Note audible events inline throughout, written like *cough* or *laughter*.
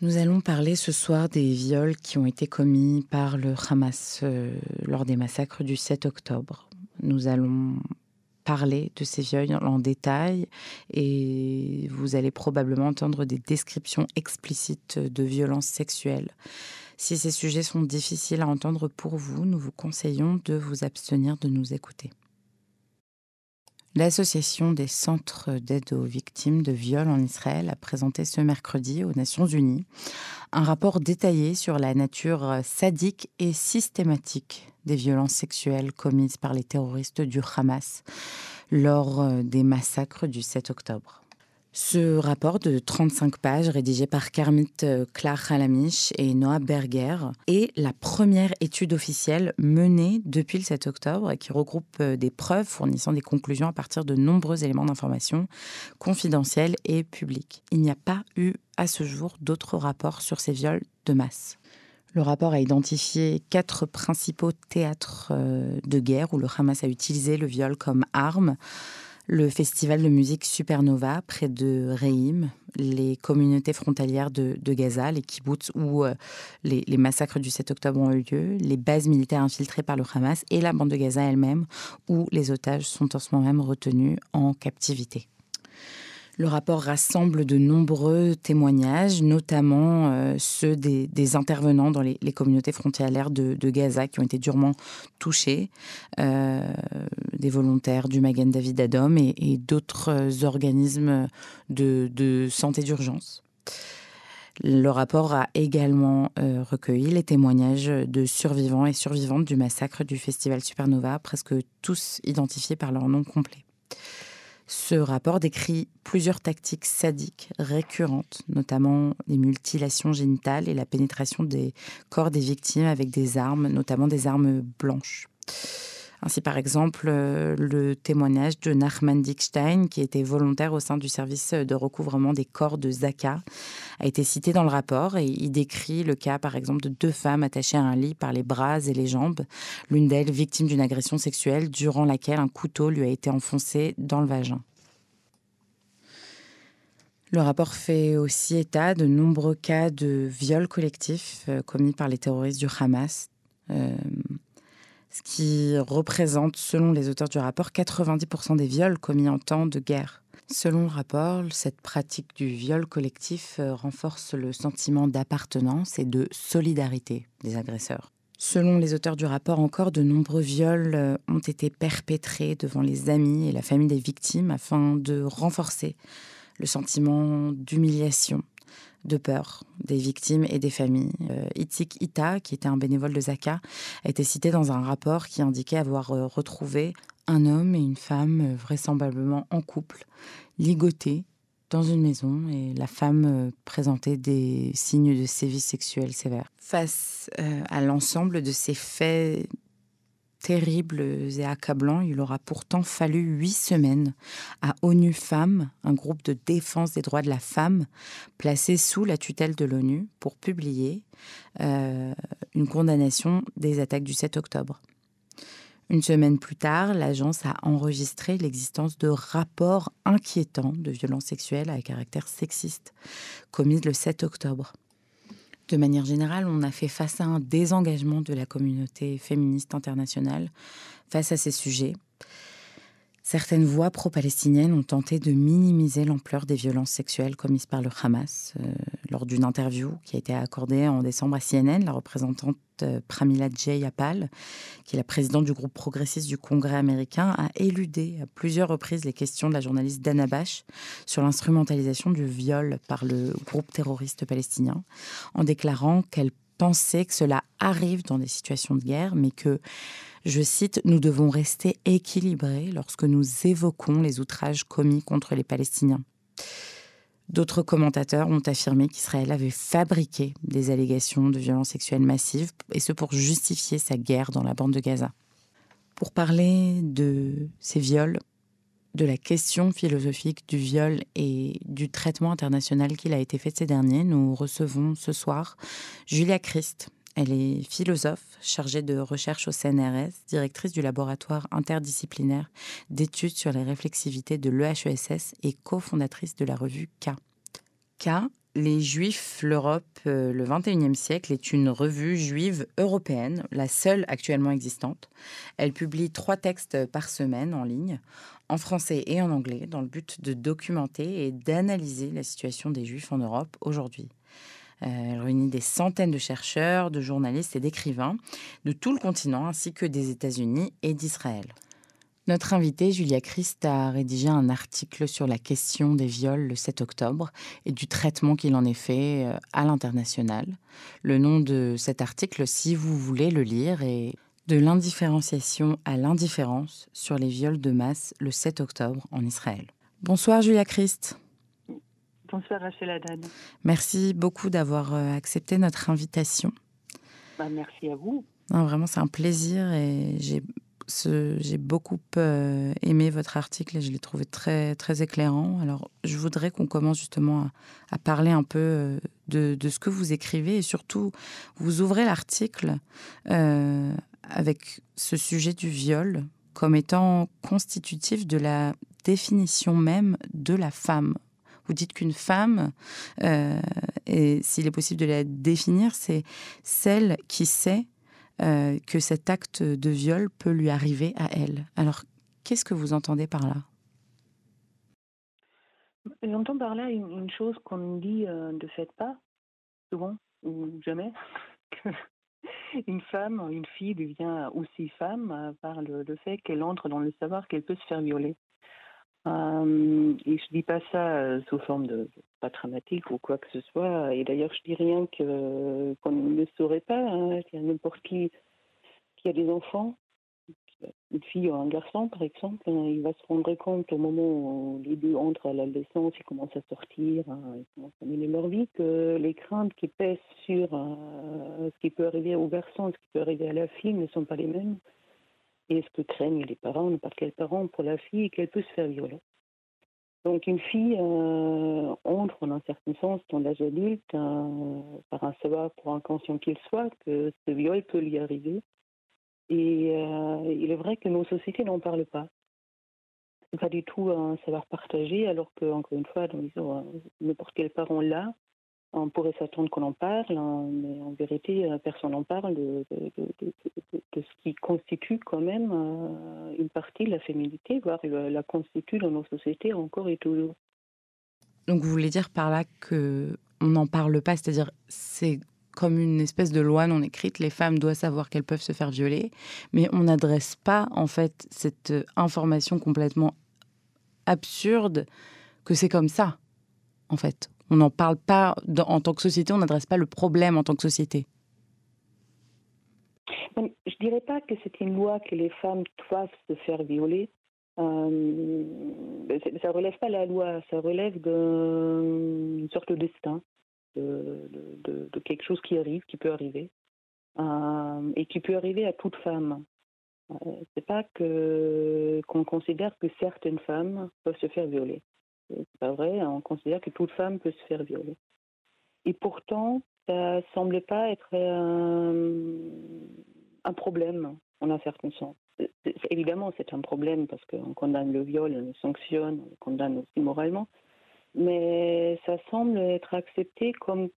Nous allons parler ce soir des viols qui ont été commis par le Hamas euh, lors des massacres du 7 octobre. Nous allons parler de ces viols en détail et vous allez probablement entendre des descriptions explicites de violences sexuelles. Si ces sujets sont difficiles à entendre pour vous, nous vous conseillons de vous abstenir de nous écouter. L'Association des centres d'aide aux victimes de viols en Israël a présenté ce mercredi aux Nations Unies un rapport détaillé sur la nature sadique et systématique des violences sexuelles commises par les terroristes du Hamas lors des massacres du 7 octobre. Ce rapport de 35 pages, rédigé par Kermit euh, Clark Halamish et Noah Berger, est la première étude officielle menée depuis le 7 octobre et qui regroupe euh, des preuves fournissant des conclusions à partir de nombreux éléments d'information confidentiels et publics. Il n'y a pas eu à ce jour d'autres rapports sur ces viols de masse. Le rapport a identifié quatre principaux théâtres euh, de guerre où le Hamas a utilisé le viol comme arme le festival de musique Supernova près de Reim, les communautés frontalières de, Gaza, les kibbutz où euh, les, les, massacres du 7 octobre ont eu lieu, les bases militaires infiltrées par le Hamas et la bande de Gaza elle-même où les otages sont en ce moment même retenus en captivité. Le rapport rassemble de nombreux témoignages, notamment euh, ceux des, intervenants dans les, communautés frontalières de, Gaza qui ont été durement touchés, euh, des volontaires du Magen David Adom et, d'autres organismes de, santé d'urgence. Le rapport a également euh, recueilli les témoignages de survivants et survivantes du massacre du festival Supernova, presque tous identifiés par leur nom complet. Ce rapport décrit plusieurs tactiques sadiques récurrentes, notamment les mutilations génitales et la pénétration des corps des victimes avec des armes, notamment des armes blanches. Ainsi, par exemple, euh, le témoignage de Nachman Dickstein, qui était volontaire au sein du service de recouvrement des corps de Zaka, a été cité dans le rapport et il décrit le cas, par exemple, de deux femmes attachées à un lit par les bras et les jambes, l'une d'elles victime d'une agression sexuelle durant laquelle un couteau lui a été enfoncé dans le vagin. Le rapport fait aussi état de nombreux cas de viols collectifs euh, commis par les terroristes du Hamas. Euh, ce qui représente, selon les auteurs du rapport, 90% des viols commis en temps de guerre. Selon le rapport, cette pratique du viol collectif euh, renforce le sentiment d'appartenance et de solidarité des agresseurs. Selon les auteurs du rapport, encore de nombreux viols euh, ont été perpétrés devant les amis et la famille des victimes afin de renforcer le sentiment d'humiliation de peur des victimes et des familles. Euh, Itik Ita, qui était un bénévole de Zaka, a été cité dans un rapport qui indiquait avoir euh, retrouvé un homme et une femme euh, vraisemblablement en couple, ligotés dans une maison et la femme présentait des signes de sévices sexuels sévères. Face à l'ensemble de ces faits terribles et accablants, il aura pourtant fallu huit semaines à ONU Femmes, un groupe de défense des droits de la femme, placé sous la tutelle de l'ONU, pour publier euh, une condamnation des attaques du 7 octobre. Une semaine plus tard, l'agence a enregistré l'existence de rapports inquiétants de violences sexuelles à caractère sexiste commises le 7 octobre. De manière générale, on a fait face à un désengagement de la communauté féministe internationale face à ces sujets. Certaines voix pro-palestiniennes ont tenté de minimiser l'ampleur des violences sexuelles commises par le Hamas. Euh, lors d'une interview qui a été accordée en décembre à CNN, la représentante euh, Pramila Jayapal, qui est la présidente du groupe progressiste du Congrès américain, a éludé à plusieurs reprises les questions de la journaliste Dana Bash sur l'instrumentalisation du viol par le groupe terroriste palestinien, en déclarant qu'elle pensait que cela arrive dans des situations de guerre, mais que je cite, Nous devons rester équilibrés lorsque nous évoquons les outrages commis contre les Palestiniens. D'autres commentateurs ont affirmé qu'Israël avait fabriqué des allégations de violences sexuelles massives, et ce pour justifier sa guerre dans la bande de Gaza. Pour parler de ces viols, de la question philosophique du viol et du traitement international qu'il a été fait ces derniers, nous recevons ce soir Julia Christ, elle est philosophe, chargée de recherche au CNRS, directrice du laboratoire interdisciplinaire d'études sur les réflexivités de l'EHESS et cofondatrice de la revue K. K, Les Juifs, l'Europe, euh, le XXIe siècle est une revue juive européenne, la seule actuellement existante. Elle publie trois textes par semaine en ligne, en français et en anglais, dans le but de documenter et d'analyser la situation des Juifs en Europe aujourd'hui. Euh, elle réunit des centaines de chercheurs, de journalistes et d'écrivains de tout le continent, ainsi que des États-Unis et d'Israël. Notre invitée, Julia Christ, a rédigé un article sur la question des viols le 7 octobre et du traitement qu'il en est fait euh, à l'international. Le nom de cet article, si vous voulez le lire, est De l'indifférenciation à l'indifférence sur les viols de masse le 7 octobre en Israël. Bonsoir Julia Christ. Bonsoir Rachel Haddad. Merci beaucoup d'avoir euh, accepté notre invitation. Bah, merci à vous. Non, vraiment, c'est un plaisir et j'ai j'ai beaucoup euh, aimé votre article et je l'ai trouvé très, très éclairant. Alors, je voudrais qu'on commence justement à, parler un peu euh, de, de, ce que vous écrivez et surtout, vous ouvrez l'article euh, avec ce sujet du viol comme étant constitutif de la définition même de la femme. Vous dites qu'une femme, et s'il est possible de la définir, c'est celle qui sait euh, que cet acte de viol peut lui arriver à elle. Alors, qu'est-ce que vous entendez par là? J'entends par là une, chose qu'on dit euh, de fait pas, souvent ou jamais, *laughs* une femme, une fille devient aussi femme euh, par le, fait qu'elle entre dans le savoir qu'elle peut se faire violer. Euh, et je dis pas ça euh, sous forme de, pas dramatique ou quoi que ce soit. Et d'ailleurs, je dis rien que qu'on ne saurait pas. Hein. N'importe qui qui a des enfants, une fille ou un garçon par exemple, hein, il va se rendre compte au moment où les deux entrent à l'adolescence, ils commencent à sortir, hein, ils commencent à mener leur vie, que les craintes qui pèsent sur euh, ce qui peut arriver au garçon, ce qui peut arriver à la fille ne sont pas les mêmes et ce que craignent les parents, n'importe quel parent pour la fille, qu'elle peut se faire violer. Donc une fille euh, entre en un certain sens dans l'âge adulte euh, par un savoir pour inconscient qu'il soit que ce viol peut lui arriver. Et euh, il est vrai que nos sociétés n'en parlent pas. C'est pas du tout un savoir partagé, alors que encore une fois, n'importe quel parent là on pourrait s'attendre qu'on en parle, hein, mais en vérité, euh, personne n'en parle de, ce qui constitue quand même euh, une partie de la féminité, voire la constitue dans nos sociétés encore et toujours. Donc vous voulez dire par là que on n'en parle pas, c'est-à-dire c'est comme une espèce de loi non écrite, les femmes doivent savoir qu'elles peuvent se faire violer, mais on n'adresse pas en fait cette information complètement absurde que c'est comme ça, en fait. On n'en parle pas en tant que société, on n'adresse pas le problème en tant que société. Je ne dirais pas que c'est une loi que les femmes doivent se faire violer. Euh, ça ne relève pas la loi, ça relève d'une sorte de destin, de, quelque chose qui arrive, qui peut arriver, euh, et qui peut arriver à toute femme. Euh, c'est pas que qu'on considère que certaines femmes peuvent se faire violer. C'est pas vrai, on considère que toute femme peut se faire violer. Et pourtant, ça semble pas être un, problème en un certain sens. Évidemment, c'est un problème parce qu'on condamne le viol, on le sanctionne, on le condamne aussi moralement, mais ça semble être accepté comme,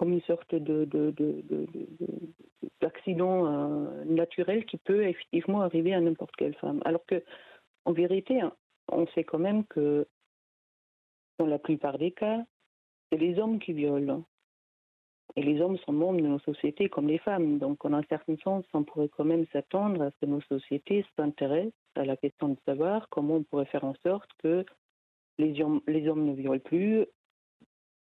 une sorte de, d'accident euh, naturel qui peut effectivement arriver à n'importe quelle femme. Alors que, en vérité, on sait quand même que dans la plupart des cas, c'est les hommes qui violent. Et les hommes sont membres de nos sociétés comme les femmes. Donc, en un certain sens, on pourrait quand même s'attendre à ce que nos sociétés s'intéressent à la question de savoir comment on pourrait faire en sorte que les hommes, les hommes ne violent plus,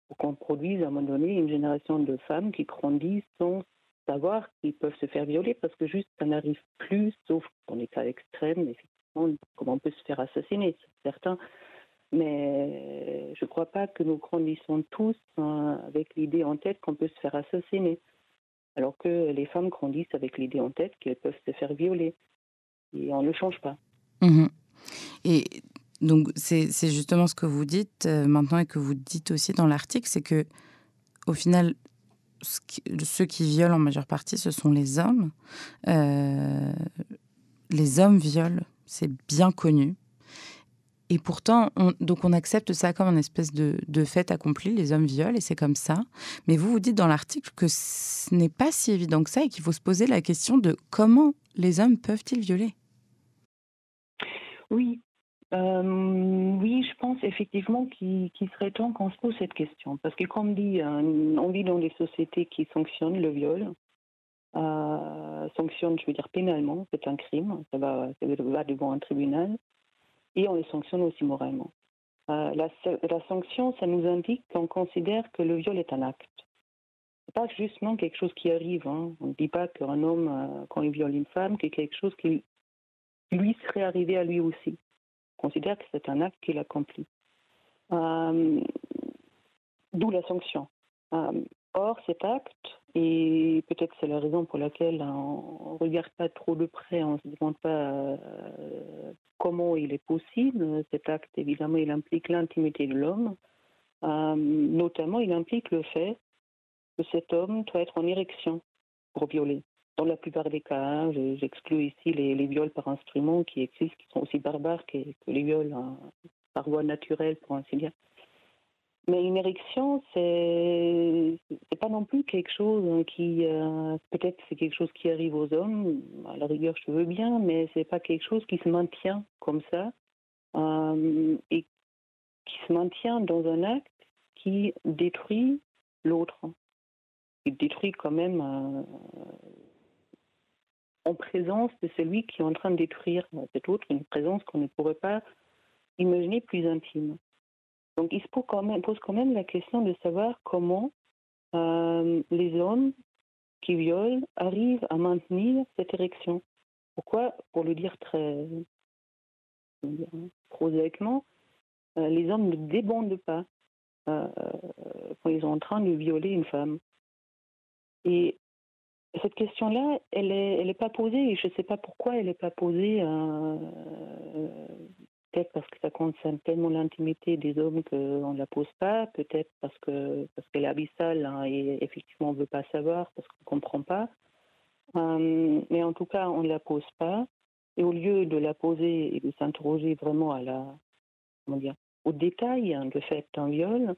ou qu'on produise à un moment donné une génération de femmes qui grandissent sans savoir qu'ils peuvent se faire violer, parce que juste ça n'arrive plus, sauf dans les cas extrêmes, effectivement, comment on peut se faire assassiner. Certains mais je ne crois pas que nous grandissons tous hein, avec l'idée en tête qu'on peut se faire assassiner, alors que les femmes grandissent avec l'idée en tête qu'elles peuvent se faire violer. Et on ne change pas. Mmh et donc, c'est justement ce que vous dites euh, maintenant et que vous dites aussi dans l'article, c'est que au final, ceux qui violent en majeure partie, ce sont les hommes. Euh, les hommes violent, c'est bien connu. Et pourtant, on, donc on accepte ça comme une espèce de, de fait accompli, les hommes violent et c'est comme ça. Mais vous vous dites dans l'article que ce n'est pas si évident que ça et qu'il faut se poser la question de comment les hommes peuvent-ils violer? Oui, euh, oui, je pense effectivement qu'il serait temps qu'on se pose cette question. Parce que comme dit, euh, on vit dans des sociétés qui sanctionnent le viol, euh, sanctionnent, je veux dire pénalement, c'est un crime, ça va, ça va devant un tribunal et on les sanctionne aussi moralement. Euh, la, sanction, ça nous indique qu'on considère que le viol est un acte. C'est pas justement quelque chose qui arrive. Hein. On ne dit pas qu'un homme, euh, quand il viole une femme, que quelque chose qui lui serait arrivé à lui aussi. On considère que c'est un acte qu'il accomplit. Euh, D'où la sanction. Or, cet acte, et peut-être c'est la raison pour laquelle on ne regarde pas trop de près, on ne se demande pas euh, comment il est possible. Cet acte, évidemment, il implique l'intimité de l'homme. Euh, notamment, il implique le fait que cet homme doit être en érection pour violer. Dans la plupart des cas, hein, j'exclus ici les, viols par instrument qui existent, qui sont aussi barbares que, les viols hein, par voie naturelle, pour ainsi dire. Mais une érection, c'est pas non plus quelque chose hein, qui euh, peut-être c'est quelque chose qui arrive aux hommes. À la rigueur, je veux bien, mais c'est pas quelque chose qui se maintient comme ça euh, et qui se maintient dans un acte qui détruit l'autre. Il détruit quand même euh, en présence de celui qui est en train de détruire cet autre, une présence qu'on ne pourrait pas imaginer plus intime. Donc il se pose quand même, la question de savoir comment euh, les hommes qui violent arrivent à maintenir cette érection. Pourquoi Pour le dire très prosaïquement, euh, les hommes ne débandent pas euh, quand ils sont en train de violer une femme? Et cette question-là, elle n'est pas posée, et je ne sais pas pourquoi elle n'est pas posée Peut-être parce que ça concerne tellement l'intimité des hommes qu'on ne la pose pas, peut-être parce que parce qu'elle est abyssale hein, et effectivement on ne veut pas savoir parce qu'on ne comprend pas. Euh, mais en tout cas, on ne la pose pas. Et au lieu de la poser et de s'interroger vraiment à la, comment dire, au détail hein, de fait d'un viol,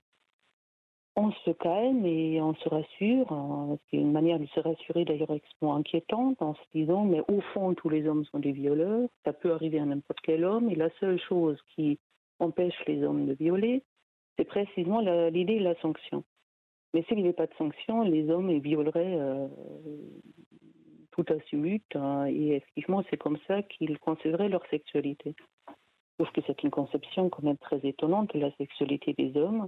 on se calme et on se rassure. C'est une manière de se rassurer d'ailleurs extrêmement inquiétante en se disant mais au fond tous les hommes sont des violeurs, ça peut arriver à n'importe quel homme et la seule chose qui empêche les hommes de violer, c'est précisément l'idée de la sanction. Mais s'il n'y avait pas de sanction, les hommes violeraient euh, tout assumut hein, et effectivement c'est comme ça qu'ils concevraient leur sexualité. Sauf que c'est une conception quand même très étonnante de la sexualité des hommes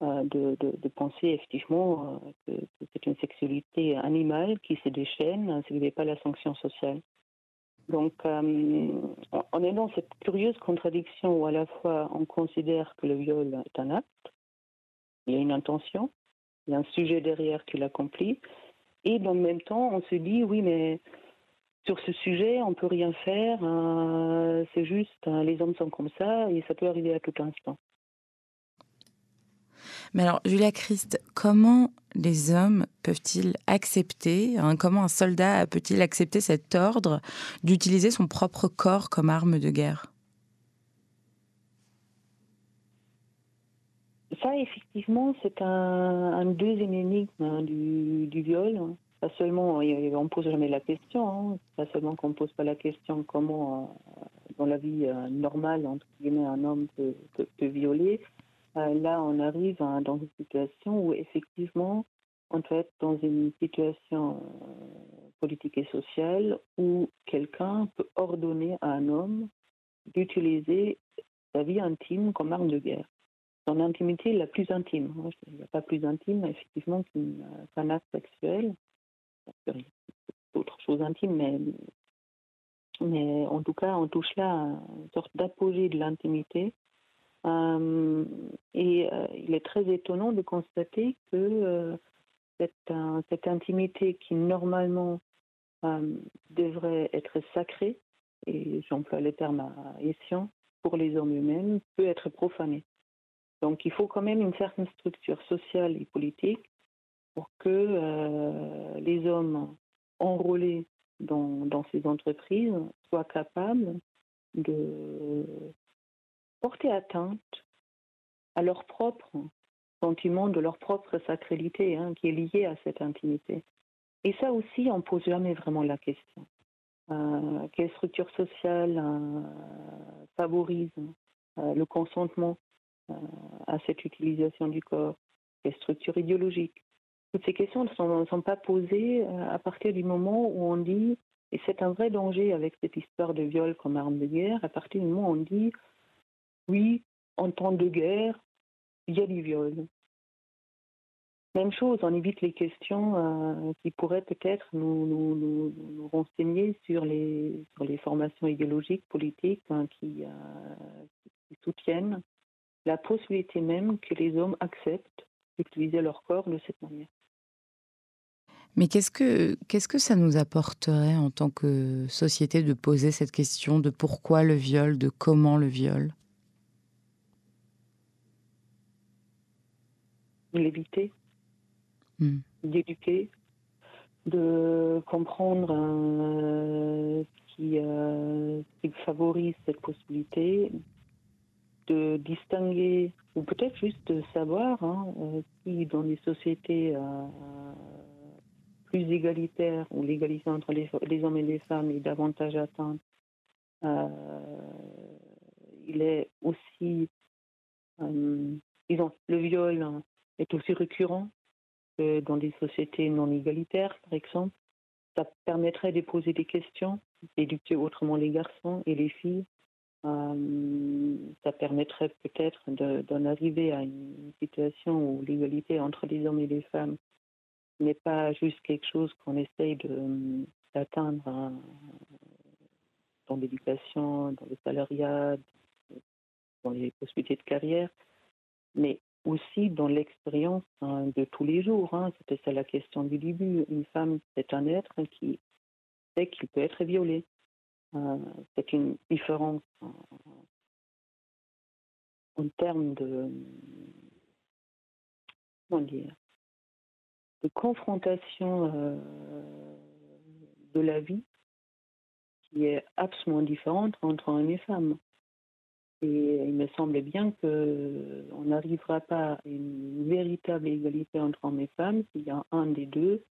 euh, de, penser effectivement euh, que, c'est une sexualité animale qui se déchaîne hein, n'y avait pas la sanction sociale. Donc, euh, on est dans cette curieuse contradiction où à la fois on considère que le viol est un acte, il y a une intention, il y a un sujet derrière qui l'accomplit, et dans le même temps on se dit oui mais sur ce sujet on peut rien faire, c'est juste hein, les hommes sont comme ça et ça peut arriver à tout instant. Mais alors, Julia Christ, comment les hommes peuvent-ils accepter, hein, comment un soldat peut-il accepter cet ordre d'utiliser son propre corps comme arme de guerre? Ça, effectivement, c'est un, deuxième énigme hein, du, viol. Pas seulement, on ne pose jamais la question, hein. pas seulement qu'on ne pose pas la question comment, euh, dans la vie euh, normale, entre guillemets, un homme peut violer, là, on arrive dans une situation où effectivement, on peut être dans une situation euh, politique et sociale où quelqu'un peut ordonner à un homme d'utiliser sa vie intime comme arme de guerre. Son intimité la plus intime. Il n'y a pas plus intime, effectivement, qu'un acte sexuel. D'autres choses intimes, mais, mais en tout cas, on touche là à une sorte d'apogée de l'intimité euh, et euh, il est très étonnant de constater que euh, cette, intimité qui normalement devrait être sacrée, et j'emploie le terme à escient, pour les hommes eux-mêmes, peut être profanée. Donc il faut quand même une certaine structure sociale et politique pour que les hommes enrôlés dans, ces entreprises soient capables de, porter atteinte à leur propre sentiment de leur propre sacralité hein, qui est liée à cette intimité. Et ça aussi, on ne pose jamais vraiment la question. Euh, quelle structure sociale euh, favorise euh, le consentement à cette utilisation du corps? Quelle structure idéologique? Toutes ces questions ne sont, pas posées à partir du moment où on dit, et c'est un vrai danger avec cette histoire de viol comme arme de guerre, à partir du moment où on dit, oui, en temps de guerre, il y a du viol. Même chose, on évite les questions euh, qui pourraient peut-être nous, renseigner sur les, formations idéologiques, politiques hein, qui, euh, qui, soutiennent la possibilité même que les hommes acceptent d'utiliser leur corps de cette manière. Mais qu'est-ce que, qu'est-ce que ça nous apporterait en tant que société de poser cette question de pourquoi le viol, de comment le viol? L'éviter. Hmm. d'éduquer, de comprendre euh, euh, ce, qui, favorise cette possibilité, de distinguer, ou peut-être juste de savoir hein, euh, si dans les sociétés plus égalitaires, où l'égalité entre les, hommes et les femmes est davantage atteinte, il est aussi, disons, le viol est aussi récurrent dans des sociétés non égalitaires, par exemple, ça permettrait de poser des questions, d'éduquer autrement les garçons et les filles. Euh, ça permettrait peut-être d'en arriver à une situation où l'égalité entre les hommes et les femmes n'est pas juste quelque chose qu'on essaye d'atteindre dans l'éducation, dans le salariat, dans les possibilités de carrière, mais aussi dans l'expérience hein, de tous les jours. Hein. C'était ça la question du début. Une femme, c'est un être qui sait qu'il peut être violé. Euh, c'est une différence en termes de, comment dire, de confrontation euh, de la vie qui est absolument différente entre un et femme. Et il me semble bien qu'on n'arrivera pas à une véritable égalité entre hommes et femmes s'il y a un des deux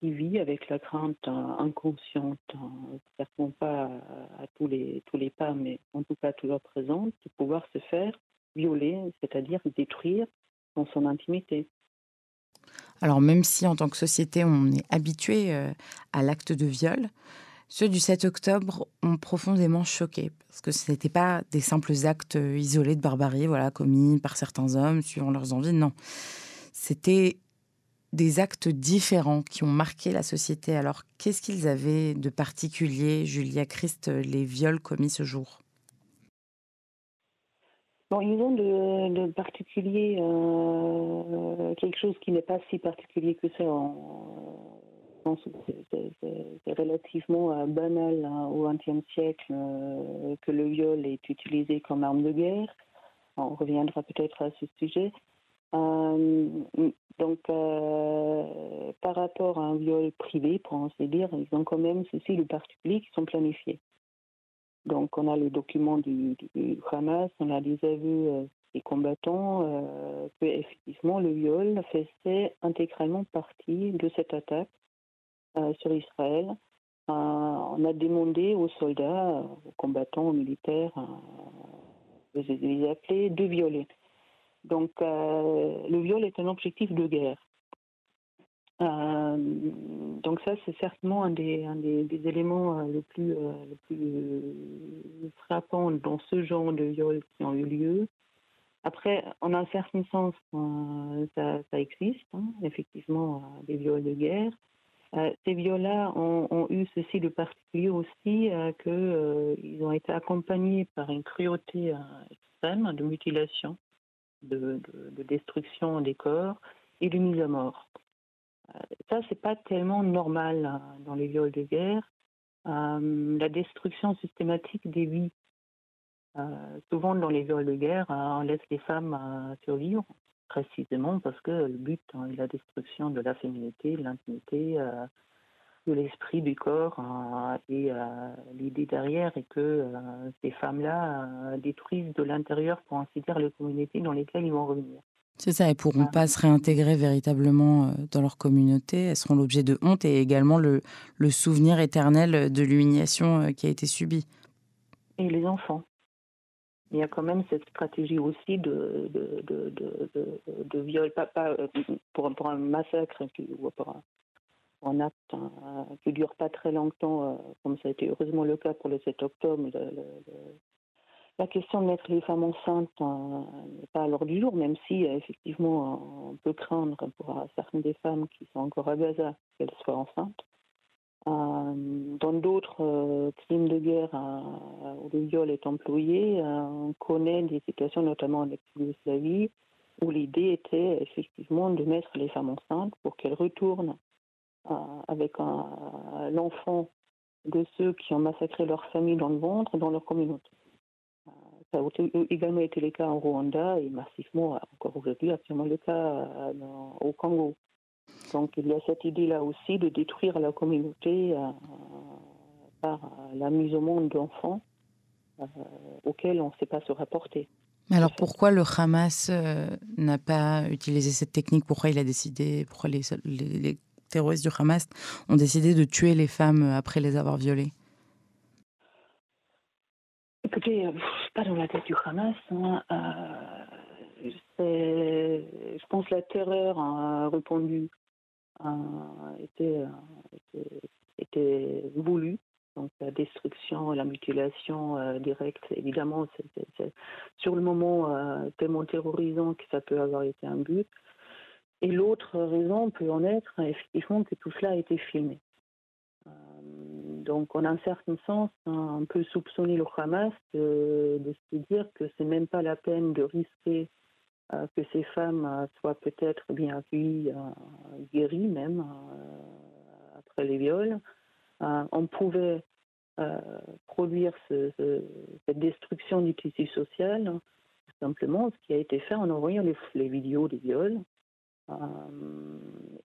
qui vit avec la crainte inconsciente, certainement pas à tous les, tous les pas, mais en tout cas toujours présente, de pouvoir se faire violer, c'est-à-dire détruire dans son intimité. Alors même si en tant que société on est habitué euh, à l'acte de viol, ceux du 7 octobre ont profondément choqué, parce que ce n'étaient pas des simples actes isolés de barbarie, voilà, commis par certains hommes suivant leurs envies, non. C'était des actes différents qui ont marqué la société. Alors, qu'est-ce qu'ils avaient de particulier, Julia Christ, les viols commis ce jour? Bon, ils ont de, particulier euh, quelque chose qui n'est pas si particulier que ça c'est relativement euh, banal hein, au XXe siècle euh, que le viol est utilisé comme arme de guerre. On reviendra peut-être à ce sujet. Euh, donc, par rapport à un viol privé, pour ainsi dire, ils ont quand même ceci de particulier qui sont planifiés. Donc, on a les documents du, Hamas, on a des aveux des combattants que effectivement le viol faisait intégralement partie de cette attaque sur Israël. Euh, on a demandé aux soldats, aux combattants, aux militaires, euh, les appelez, de violer. Donc le viol est un objectif de guerre. donc ça, c'est certainement un des, éléments le plus, le plus frappants dans ce genre de viols qui ont eu lieu. Après, en un certain sens, ça, ça, existe, hein, effectivement, des viols de guerre. Euh, ces viols-là ont, eu ceci de particulier aussi euh, qu'ils euh, ont été accompagnés par une cruauté extrême de mutilation, de, destruction des corps et de mise à mort. ça, c'est pas tellement normal dans les viols de guerre. la destruction systématique des vies. souvent dans les viols de guerre, on laisse les femmes survivre précisément parce que le but hein, est la destruction de la féminité, de l'intimité, euh, que l'esprit du corps et l'idée derrière est que ces femmes-là détruisent de l'intérieur, pour ainsi dire, les communautés dans lesquelles ils vont revenir. C'est ça, elles ne pourront pas se réintégrer véritablement dans leur communauté. Elles seront l'objet de honte et également le, le souvenir éternel de l'humiliation qui a été subie. Et les enfants. Il y a quand même cette stratégie aussi de, de, de, viol, pas, pour, pour, un massacre ou pour un, acte hein, qui dure pas très longtemps, comme ça a été heureusement le cas pour le 7 octobre. la question de mettre les femmes enceintes n'est pas à l'ordre du jour, même si effectivement on peut craindre pour certaines des femmes qui sont encore à Gaza qu'elles soient enceintes. Dans d'autres crimes de guerre où le viol est employé, on connaît des situations, notamment en Yougoslavie, où l'idée était effectivement de mettre les femmes enceintes pour qu'elles retournent avec l'enfant de ceux qui ont massacré leur famille dans le ventre, dans leur communauté. Euh, ça a également été le cas en Rwanda et massivement, encore aujourd'hui, actuellement le cas euh, au Congo. Donc il y a cette idée-là aussi de détruire la communauté euh, par la mise au monde d'enfants auxquels on ne sait pas se rapporter. Mais alors pourquoi le Hamas n'a pas utilisé cette technique? Pourquoi il a décidé Pourquoi les, les, terroristes du Hamas ont décidé de tuer les femmes après les avoir violées? Écoutez, euh, pas dans la tête du Hamas. Hein. Euh, je pense que la terreur a répondu, était, était, voulue. Donc la destruction, la mutilation euh, directe, évidemment, c'est sur le moment tellement terrorisant que ça peut avoir été un but. Et l'autre raison peut en être effectivement que tout cela a été filmé. Euh, donc, en un certain sens, on peut soupçonner le Hamas de, se dire que c'est même pas la peine de risquer euh, que ces femmes euh, soient peut-être bien accueillies, guéries même après les viols. on pouvait produire cette destruction du tissu social simplement ce qui a été fait en envoyant les, les vidéos des viols euh,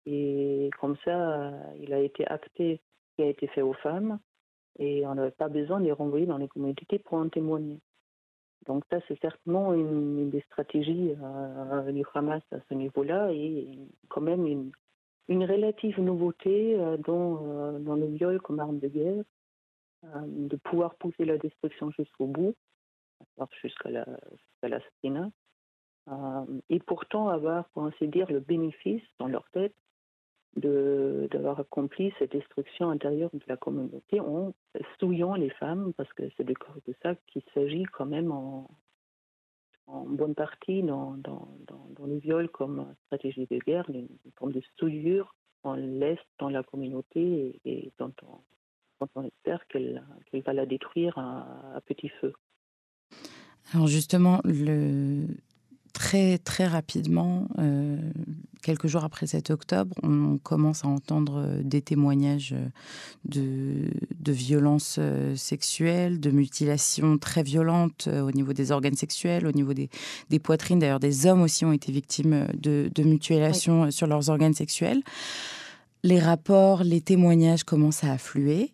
et comme ça, il a été acté ce qui a été fait aux femmes et on n'avait pas besoin de les renvoyer dans les communautés pour en témoigner. Donc ça, c'est certainement une, des stratégies euh, du Hamas à ce niveau-là et quand même une, relative nouveauté euh, dans, dans, le viol comme arme de guerre, de pouvoir pousser la destruction jusqu'au bout, jusqu'à l'assassinat. Euh, et pourtant avoir, pour ainsi dire, le bénéfice dans leur tête d'avoir accompli cette destruction intérieure de la communauté en souillant les femmes, parce que c'est de ça qu'il s'agit quand même en, bonne partie dans, dans, dans, les viols comme stratégie de guerre, une forme de souillure on laisse dans la communauté et, dont, on, espère qu'elle va la détruire à petit feu. Alors justement, le, très très rapidement, euh, quelques jours après 7 octobre, on commence à entendre euh, des témoignages euh, de, de violences sexuelles, de mutilations très violentes au niveau des organes sexuels, au niveau des, des poitrines. D'ailleurs, des hommes aussi ont été victimes de, de mutilations sur leurs organes sexuels. Les rapports, les témoignages commencent à affluer.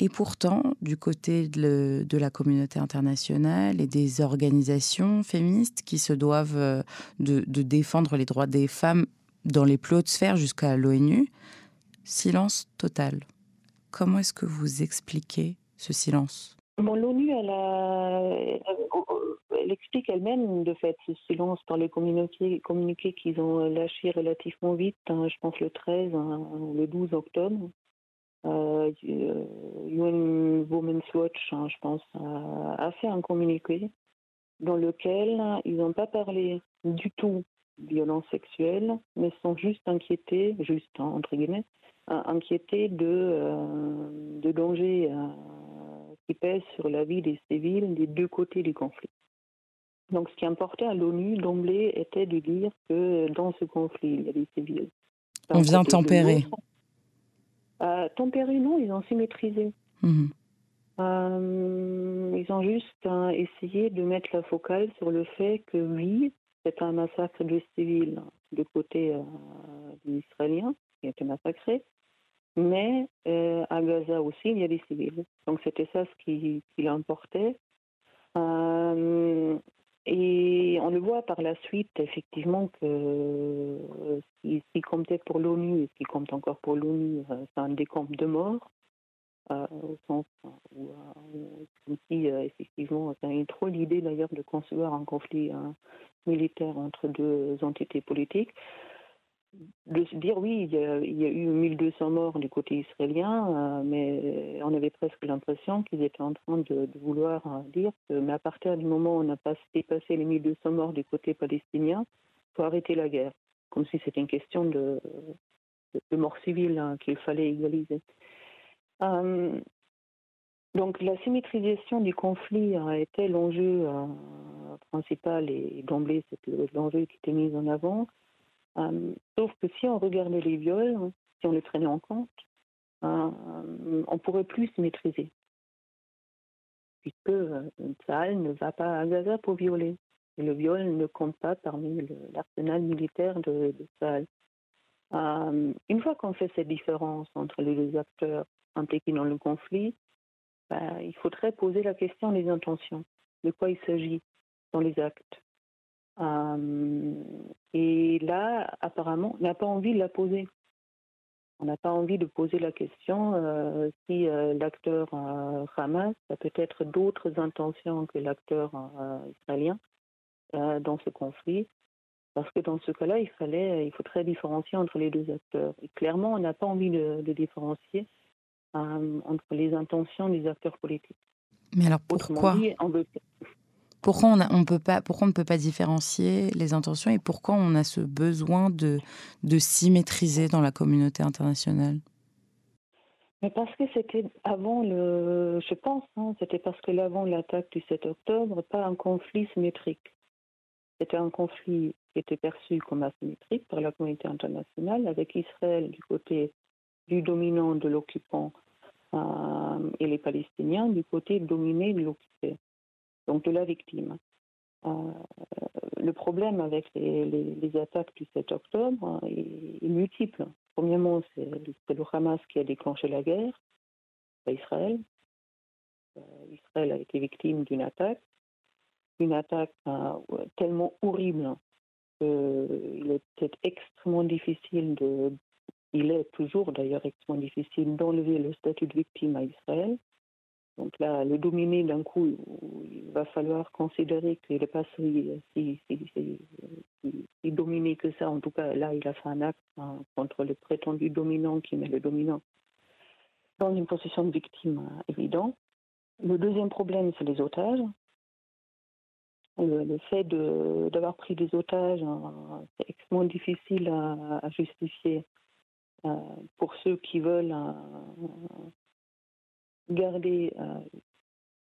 Et pourtant, du côté de, la communauté internationale et des organisations féministes qui se doivent euh, de, défendre les droits des femmes dans les plus hautes sphères jusqu'à l'ONU, silence total. Comment est-ce que vous expliquez ce silence? L'ONU, elle, explique elle-même, de fait, ce silence dans les communiqués qu'ils ont lâchés relativement vite, hein, je pense le 13 hein, le 12 octobre. Euh, UN Women's Watch, hein, je pense, a, fait un communiqué dans lequel ils n'ont pas parlé du tout de violence sexuelle, mais sont juste inquiétés, juste hein, entre guillemets, inquiétés de, euh, de dangers euh, qui pèsent sur la vie des civils des deux côtés du conflit. Donc ce qui importait à l'ONU d'emblée était de dire que dans ce conflit, il y a des civils. On vient tempérer. Euh, tempérer, non, ils ont su maîtriser. Mhm. Euh, ils ont juste hein, essayé de mettre la focale sur le fait que oui, c'est un massacre de civils du côté euh, des Israéliens qui ont été massacrés, mais euh, à Gaza aussi, il y a des civils. Donc c'était ça ce qui, qui l'emportait. Euh, et on le voit par la suite, effectivement, que euh, ce qui comptait pour l'ONU et ce qui compte encore pour l'ONU, c'est un décompte de morts. au sens où, comme si, effectivement, ça a trop l'idée d'ailleurs de concevoir un conflit militaire entre deux entités politiques de se dire oui, il y, a, eu 1200 morts du côté israélien, euh, mais on avait presque l'impression qu'ils étaient en train de, vouloir euh, dire que, mais à partir du moment où on a pas dépassé les 1200 morts du côté palestinien, faut arrêter la guerre, comme si c'était une question de, de, mort civile hein, qu'il fallait égaliser. Euh, donc la symétrisation du conflit été l'enjeu principal et d'emblée c'est l'enjeu qui était mis en avant. Euh, sauf que si on regardait les viols, hein, si on les prenait en compte, euh, on pourrait plus se maîtriser. Puisque euh, Tsahal ne va pas à Gaza pour violer. Et le viol ne compte pas parmi l'arsenal militaire de, de Tsahal. une fois qu'on fait cette différence entre les deux acteurs impliqués dans le conflit, bah, il faudrait poser la question des intentions. De quoi il s'agit dans les actes euh, et là, apparemment, on n'a pas envie de la poser. On n'a pas envie de poser la question euh, si euh, l'acteur Hamas a peut-être d'autres intentions que l'acteur israélien dans ce conflit. Parce que dans ce cas-là, il fallait, il faudrait différencier entre les deux acteurs. Et clairement, on n'a pas envie de, différencier entre les intentions des acteurs politiques. Mais alors pourquoi? Pourquoi on, ne peut pas différencier les intentions et pourquoi on a ce besoin de, de s'y dans la communauté internationale? Mais parce que c'était avant le, je pense, hein, c'était parce que avant l'attaque du 7 octobre, pas un conflit symétrique. C'était un conflit qui était perçu comme asymétrique par la communauté internationale, avec Israël du côté du dominant de l'occupant euh, et les Palestiniens du côté dominé de l'occupé donc de la victime. Euh, le problème avec les, attaques du 7 octobre est, multiple. Premièrement, c'est le Hamas qui a déclenché la guerre, pas Israël. Euh, Israël a été victime d'une attaque, une attaque euh, tellement horrible qu'il était extrêmement difficile de, il est toujours d'ailleurs extrêmement difficile d'enlever le statut de victime à Israël. Donc là, le dominer d'un coup, il va falloir considérer qu'il n'est pas si, si, dominé que ça. En tout cas, là, il a fait un acte hein, contre le prétendu dominant qui met le dominant dans une position de victime euh, évidente. Le deuxième problème, c'est les otages. Le, fait d'avoir pris des otages, hein, c'est extrêmement difficile à, justifier euh, pour ceux qui veulent garder euh,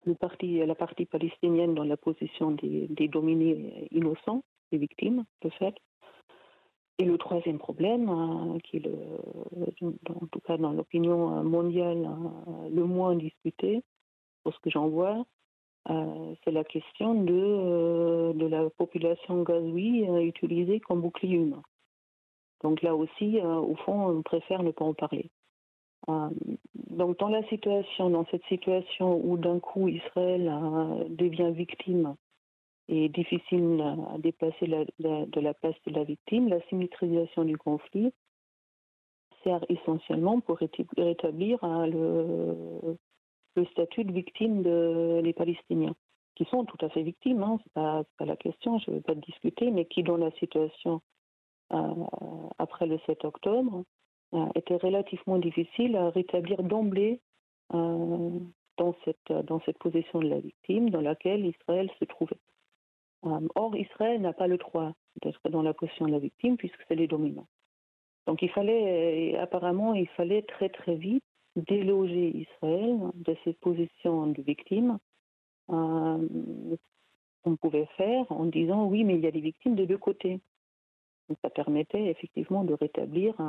la partie palestinienne dans la position des, dominés innocents, des victimes, de fait. Et le troisième problème, euh, qui est le, en tout cas dans l'opinion mondiale euh, le moins discuté, pour ce que j'en vois, c'est la question de, de la population gazoui utilisée comme bouclier humain. Donc là aussi, au fond, on préfère ne pas en parler. Euh, donc dans la situation, dans cette situation où d'un coup Israël euh, devient victime et difficile à déplacer de la place de la victime, la symétrisation du conflit sert essentiellement pour rétablir euh, le, statut de victime des Palestiniens, qui sont tout à fait victimes, hein, c'est pas, la question, je ne veux pas discuter, mais qui dans la situation après le 7 octobre euh, était relativement difficile à rétablir d'emblée euh, dans, cette, dans cette position de la victime dans laquelle Israël se trouvait. Euh, or, Israël n'a pas le droit d'être dans la position de la victime puisque c'est les dominants. Donc il fallait, apparemment, il fallait très très vite déloger Israël de cette position de victime. on pouvait faire en disant oui, mais il y a des victimes de deux côtés. Donc, ça permettait effectivement de rétablir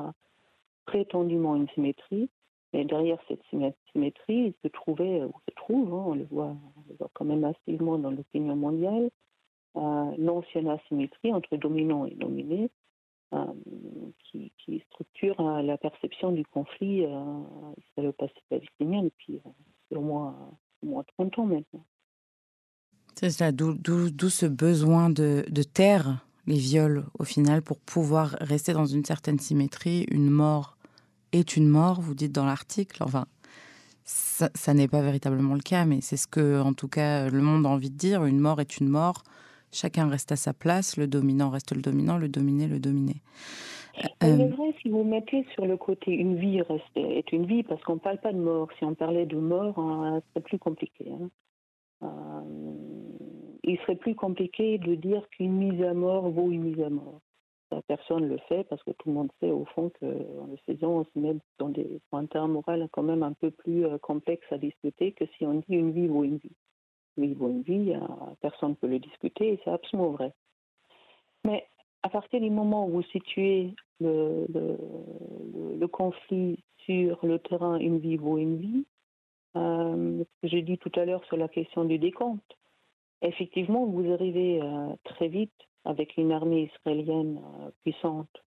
prétendument une symétrie, mais derrière cette symétrie, il se trouvait, ou se trouve, hein, on, le voit, quand même massivement dans l'opinion mondiale, euh, l'ancienne asymétrie entre dominant et dominé, euh, qui, structure sur la perception du conflit israélo-palestinien depuis au moins, au moins 30 ans maintenant. C'est ça, d'où ce besoin de, de taire les viols au final pour pouvoir rester dans une certaine symétrie. Une mort est une mort, vous dites dans l'article. Enfin, ça, ça n'est pas véritablement le cas, mais c'est ce que, en tout cas, le monde a envie de dire. Une mort est une mort. Chacun reste à sa place. Le dominant reste le dominant, le dominé le dominé. C'est euh, vrai, si vous mettez sur le côté une vie reste, est une vie, parce qu'on ne parle pas de mort. Si on parlait de mort, hein, c'est plus compliqué. Hein. Euh, il serait plus compliqué de dire qu'une mise à mort vaut une mise à mort. Personne ne le fait parce que tout le monde sait au fond qu'en le faisant, on se met dans des points moraux quand même un peu plus euh, complexes à discuter que si on dit une vie vaut une vie. Une vie vaut une vie, personne ne peut le discuter et c'est absolument vrai. Mais à partir du moment où vous situez le, conflit sur le terrain une vie vaut une vie, euh, j'ai dit tout à l'heure sur la question du décompte, effectivement, vous arrivez euh, très vite avec une armée israélienne euh, puissante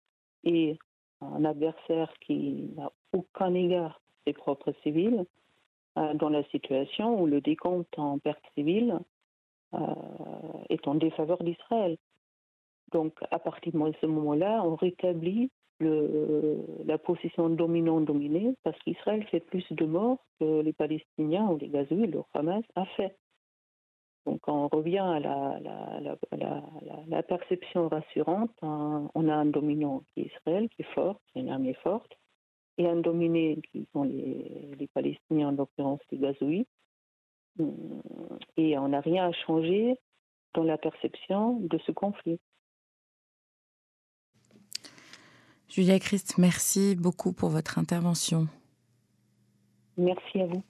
et un adversaire qui n'a aucun égard ses propres civils, dans la situation où le décompte en pertes civiles est en défaveur d'Israël. Donc, à partir de ce moment-là, on rétablit la position dominant-dominée parce qu'Israël fait plus de morts que les Palestiniens ou les Gazoui, le Hamas, a fait. Donc, on revient à la, la, la, perception rassurante. On a un dominant qui est Israël, qui est fort, qui est une armée forte, et un dominé qui sont les, les Palestiniens, en l'occurrence les Gazoui. Et on n'a rien à changer dans la perception de ce conflit. Julia Christ, merci beaucoup pour votre intervention. Merci à vous.